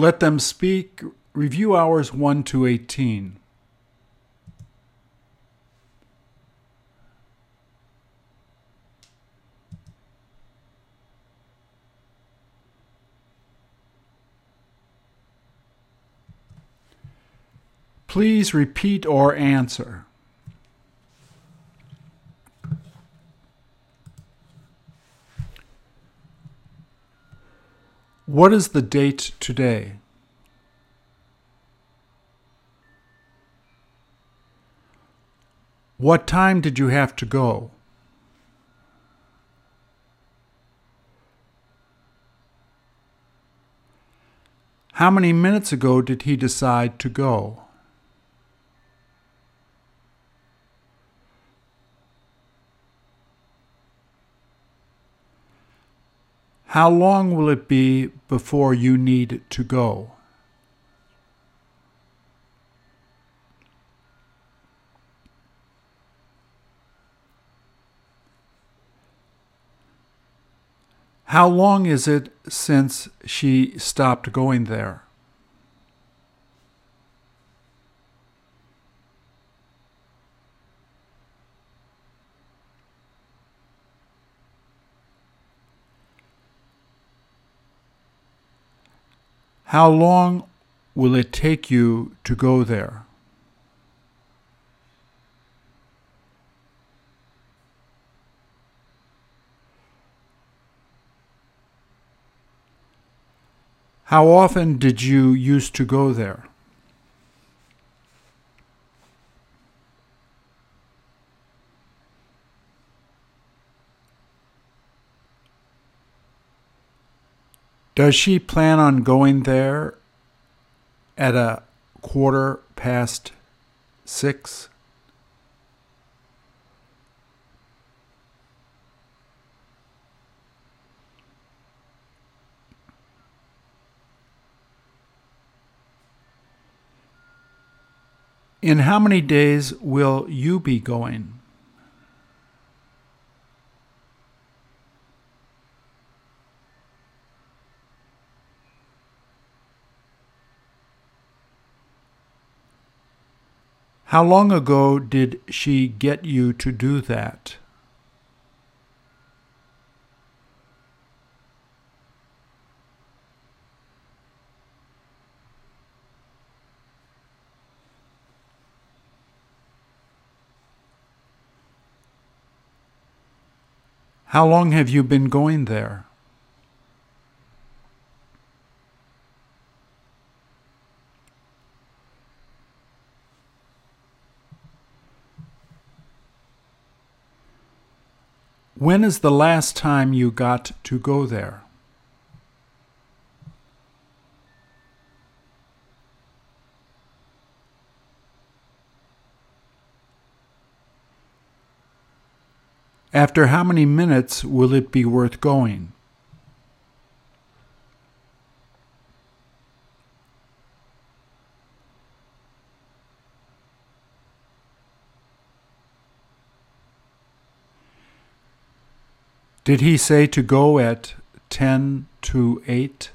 Let them speak. Review hours 1 to 18. Please repeat or answer. What is the date today? What time did you have to go? How many minutes ago did he decide to go? How long will it be before you need to go? How long is it since she stopped going there? How long will it take you to go there? How often did you used to go there? Does she plan on going there at a quarter past six? In how many days will you be going? How long ago did she get you to do that? How long have you been going there? When is the last time you got to go there? After how many minutes will it be worth going? Did he say to go at 10 to 8?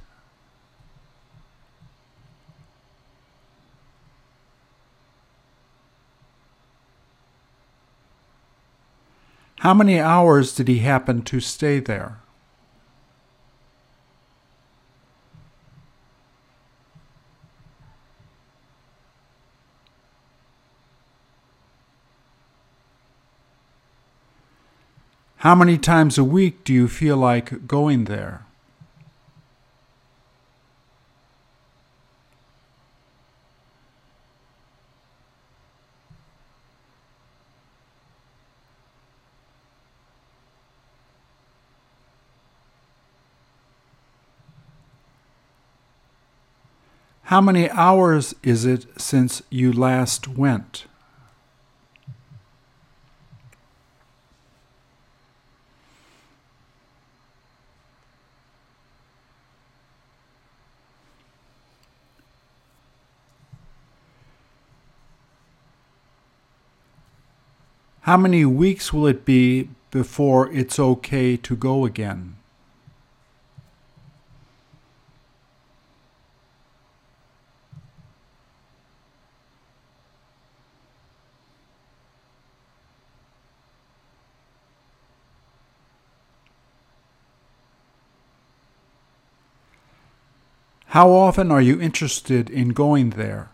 How many hours did he happen to stay there? How many times a week do you feel like going there? How many hours is it since you last went? How many weeks will it be before it's okay to go again? How often are you interested in going there?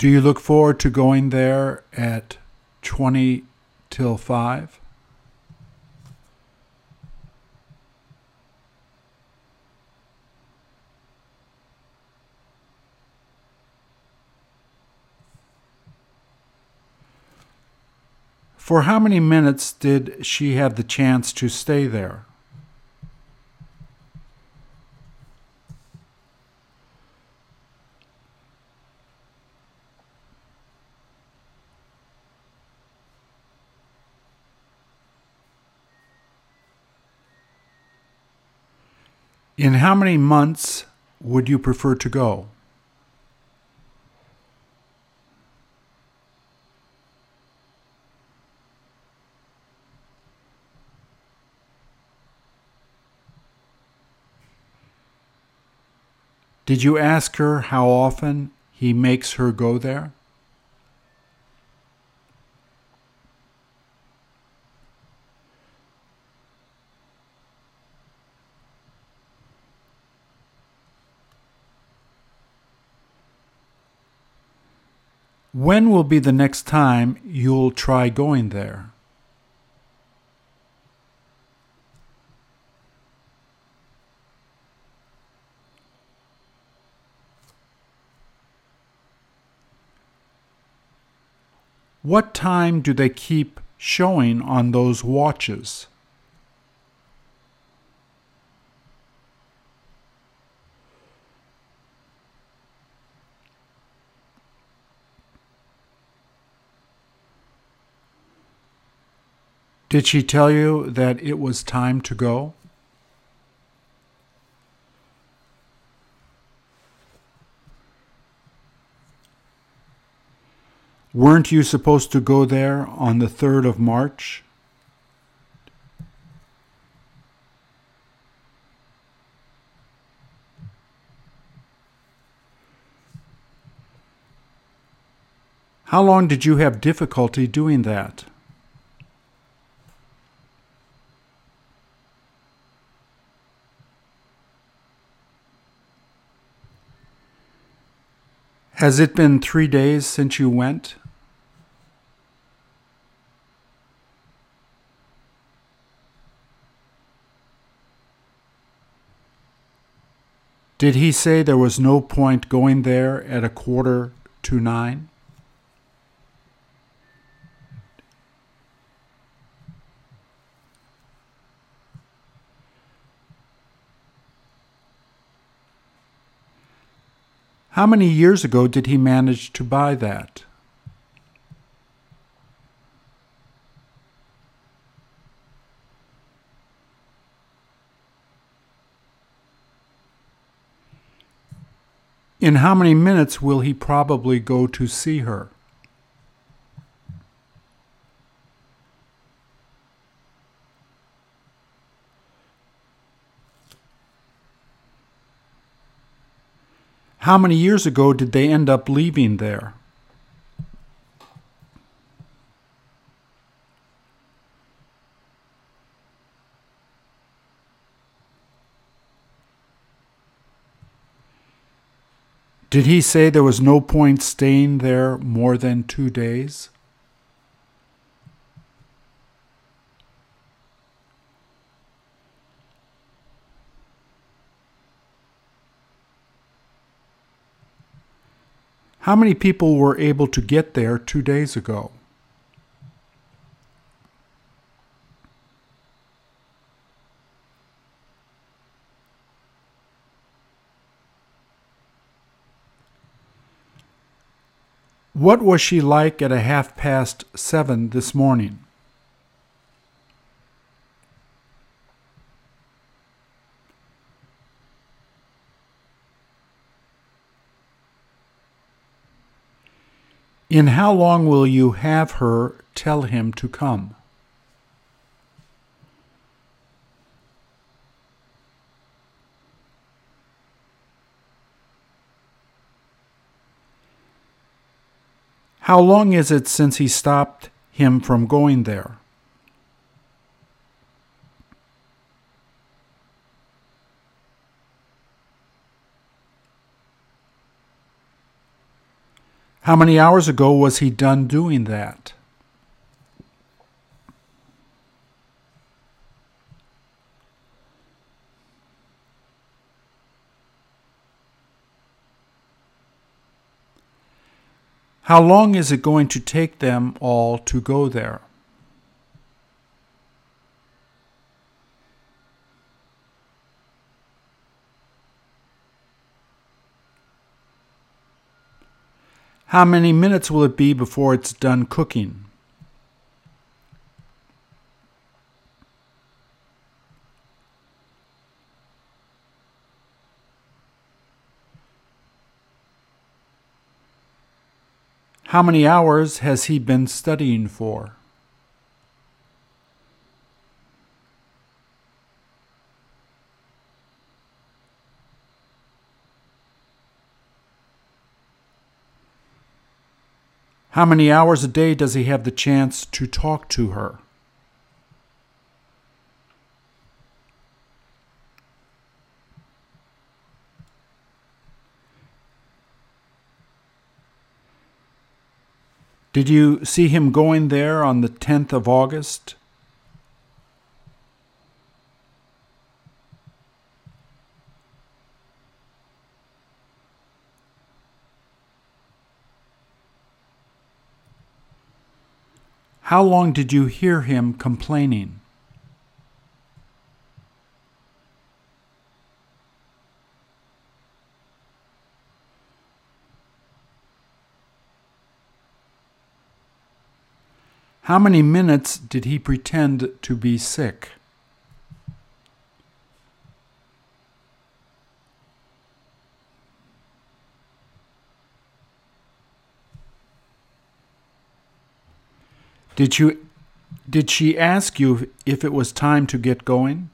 Do you look forward to going there at 20 till 5? For how many minutes did she have the chance to stay there? In how many months would you prefer to go? Did you ask her how often he makes her go there? When will be the next time you'll try going there? What time do they keep showing on those watches? Did she tell you that it was time to go? Weren't you supposed to go there on the 3rd of March? How long did you have difficulty doing that? Has it been three days since you went? Did he say there was no point going there at a quarter to nine? How many years ago did he manage to buy that? In how many minutes will he probably go to see her? How many years ago did they end up leaving there? Did he say there was no point staying there more than two days? How many people were able to get there two days ago? What was she like at a half past seven this morning? In how long will you have her tell him to come? How long is it since he stopped him from going there? How many hours ago was he done doing that? How long is it going to take them all to go there? How many minutes will it be before it's done cooking? How many hours has he been studying for? How many hours a day does he have the chance to talk to her? Did you see him going there on the 10th of August? How long did you hear him complaining? How many minutes did he pretend to be sick? Did you did she ask you if it was time to get going?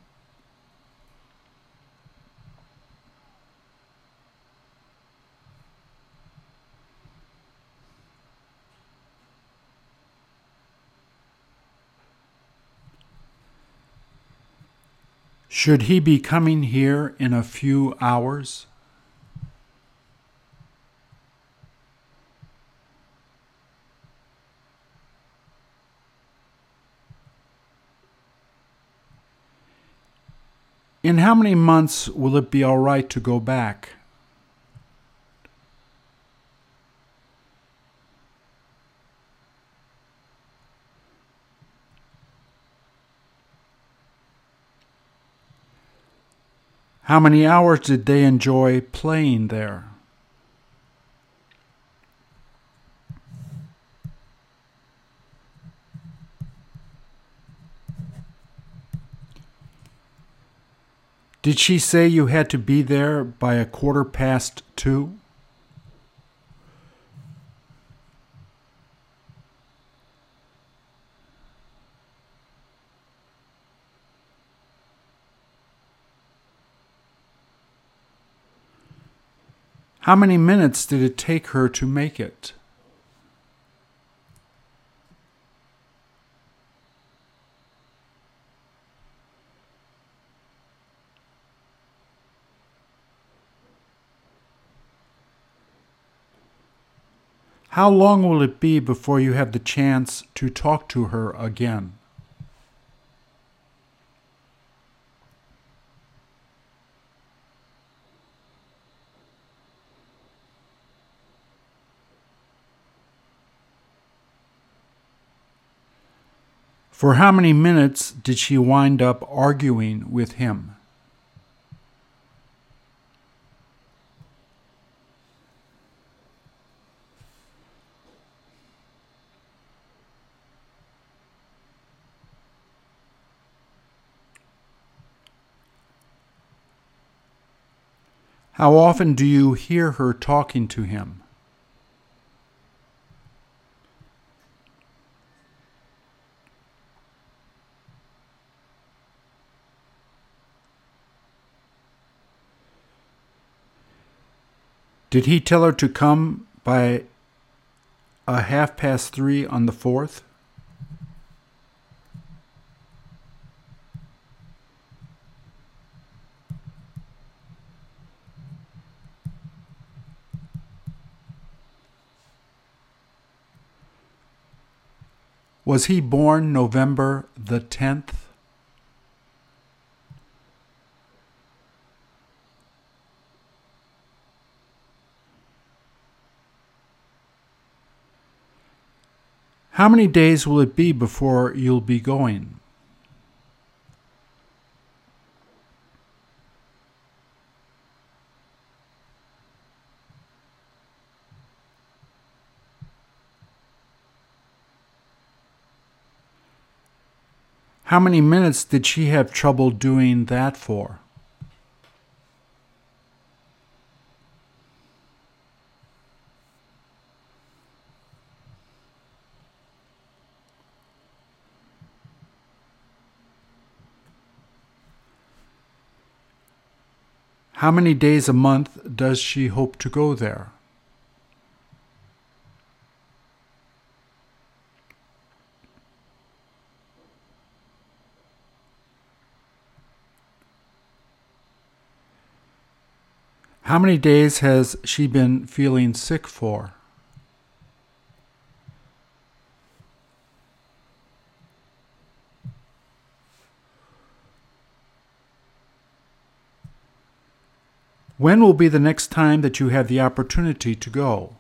Should he be coming here in a few hours? In how many months will it be all right to go back? How many hours did they enjoy playing there? Did she say you had to be there by a quarter past two? How many minutes did it take her to make it? How long will it be before you have the chance to talk to her again? For how many minutes did she wind up arguing with him? How often do you hear her talking to him? Did he tell her to come by a half past three on the 4th? Was he born November the 10th? How many days will it be before you'll be going? How many minutes did she have trouble doing that for? How many days a month does she hope to go there? How many days has she been feeling sick for? When will be the next time that you have the opportunity to go?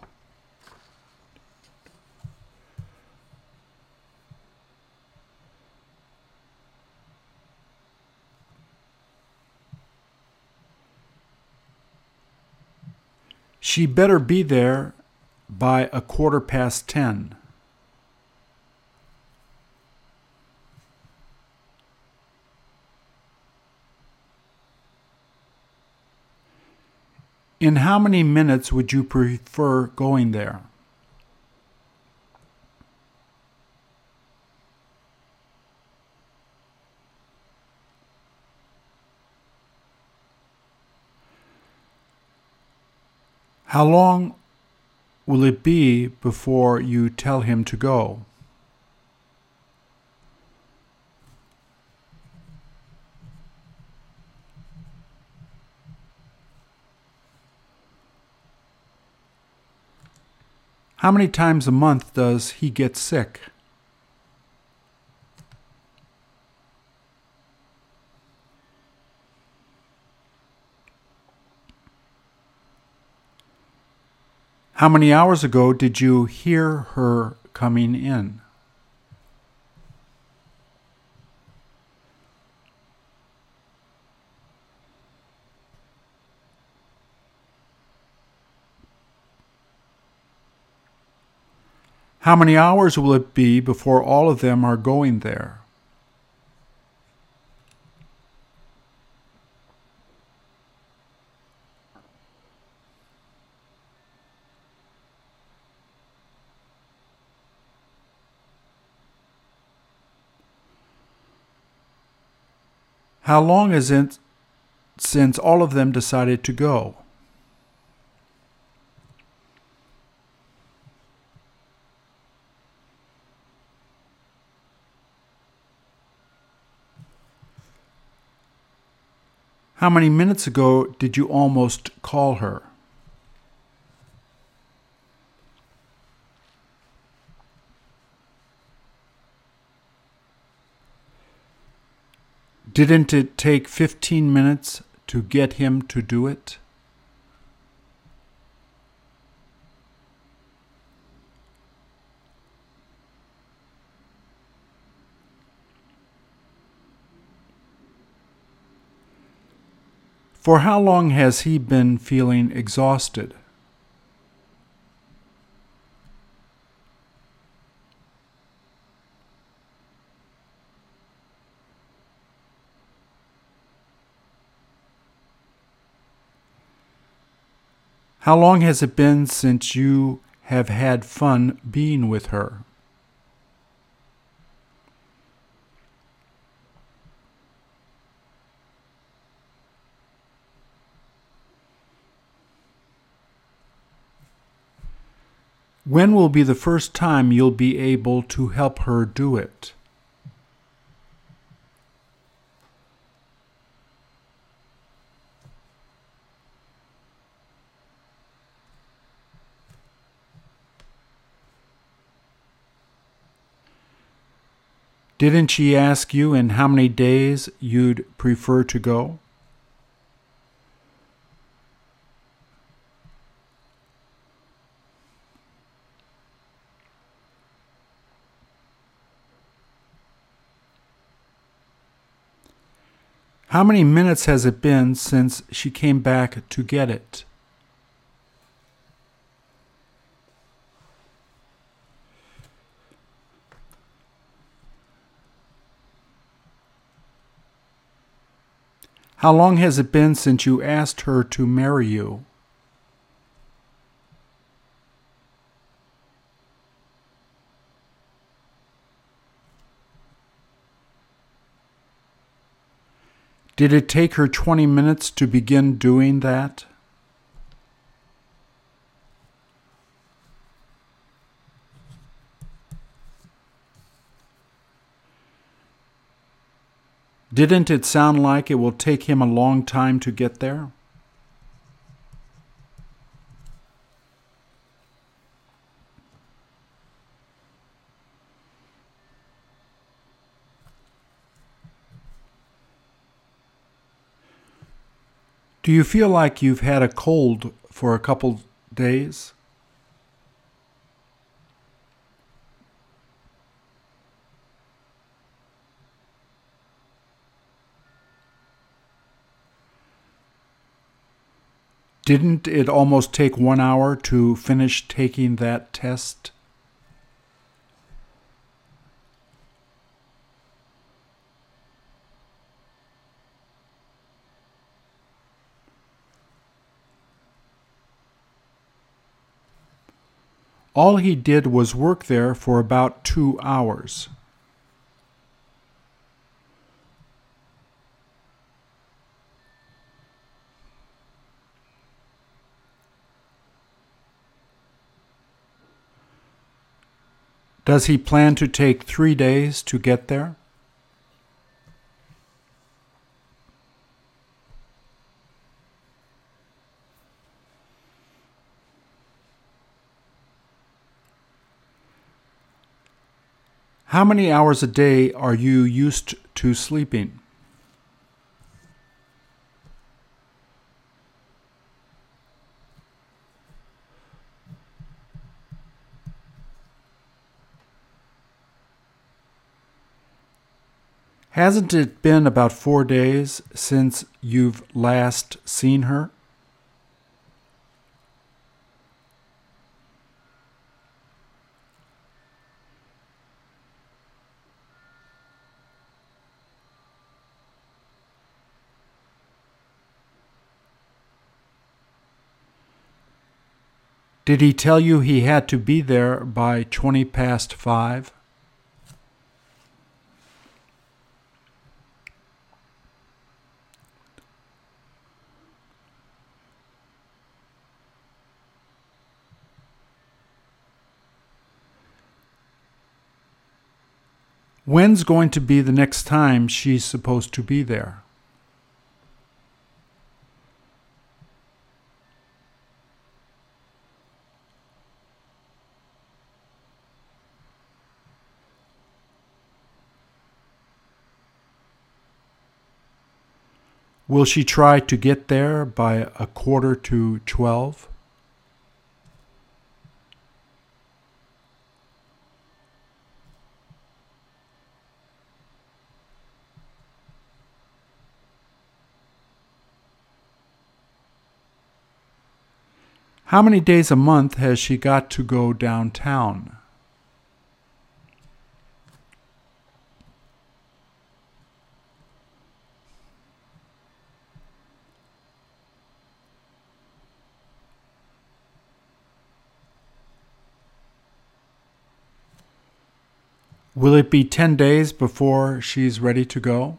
She better be there by a quarter past ten. In how many minutes would you prefer going there? How long will it be before you tell him to go? How many times a month does he get sick? How many hours ago did you hear her coming in? How many hours will it be before all of them are going there? How long is it since all of them decided to go? How many minutes ago did you almost call her? Didn't it take 15 minutes to get him to do it? For how long has he been feeling exhausted? How long has it been since you have had fun being with her? When will be the first time you'll be able to help her do it? Didn't she ask you in how many days you'd prefer to go? How many minutes has it been since she came back to get it? How long has it been since you asked her to marry you? Did it take her 20 minutes to begin doing that? Didn't it sound like it will take him a long time to get there? Do you feel like you've had a cold for a couple days? Didn't it almost take one hour to finish taking that test? All he did was work there for about two hours. Does he plan to take three days to get there? How many hours a day are you used to sleeping? Hasn't it been about four days since you've last seen her? Did he tell you he had to be there by 20 past five? When's going to be the next time she's supposed to be there? Will she try to get there by a quarter to twelve? How many days a month has she got to go downtown? Will it be 10 days before she's ready to go?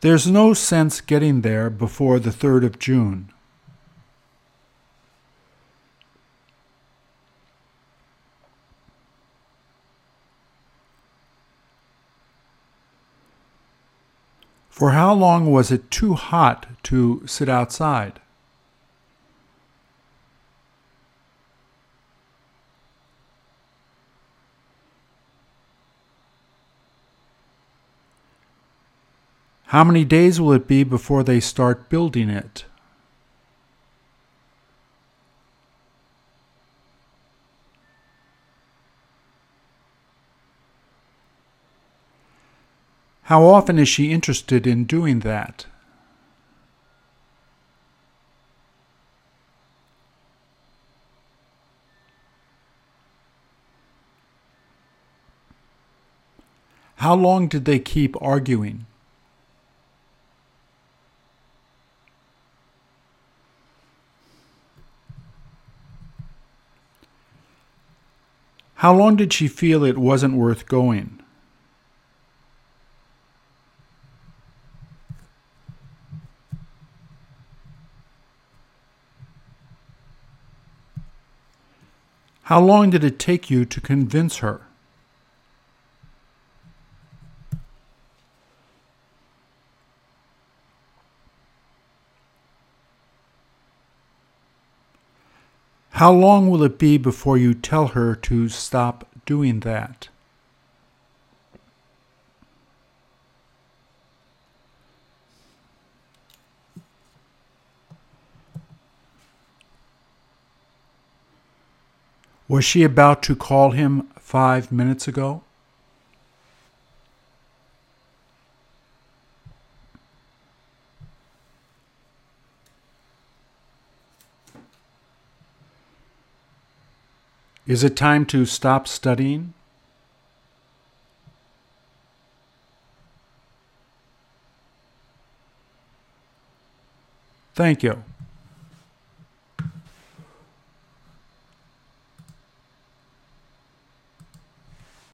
There's no sense getting there before the 3rd of June. For how long was it too hot to sit outside? How many days will it be before they start building it? How often is she interested in doing that? How long did they keep arguing? How long did she feel it wasn't worth going? How long did it take you to convince her? How long will it be before you tell her to stop doing that? Was she about to call him five minutes ago? Is it time to stop studying? Thank you.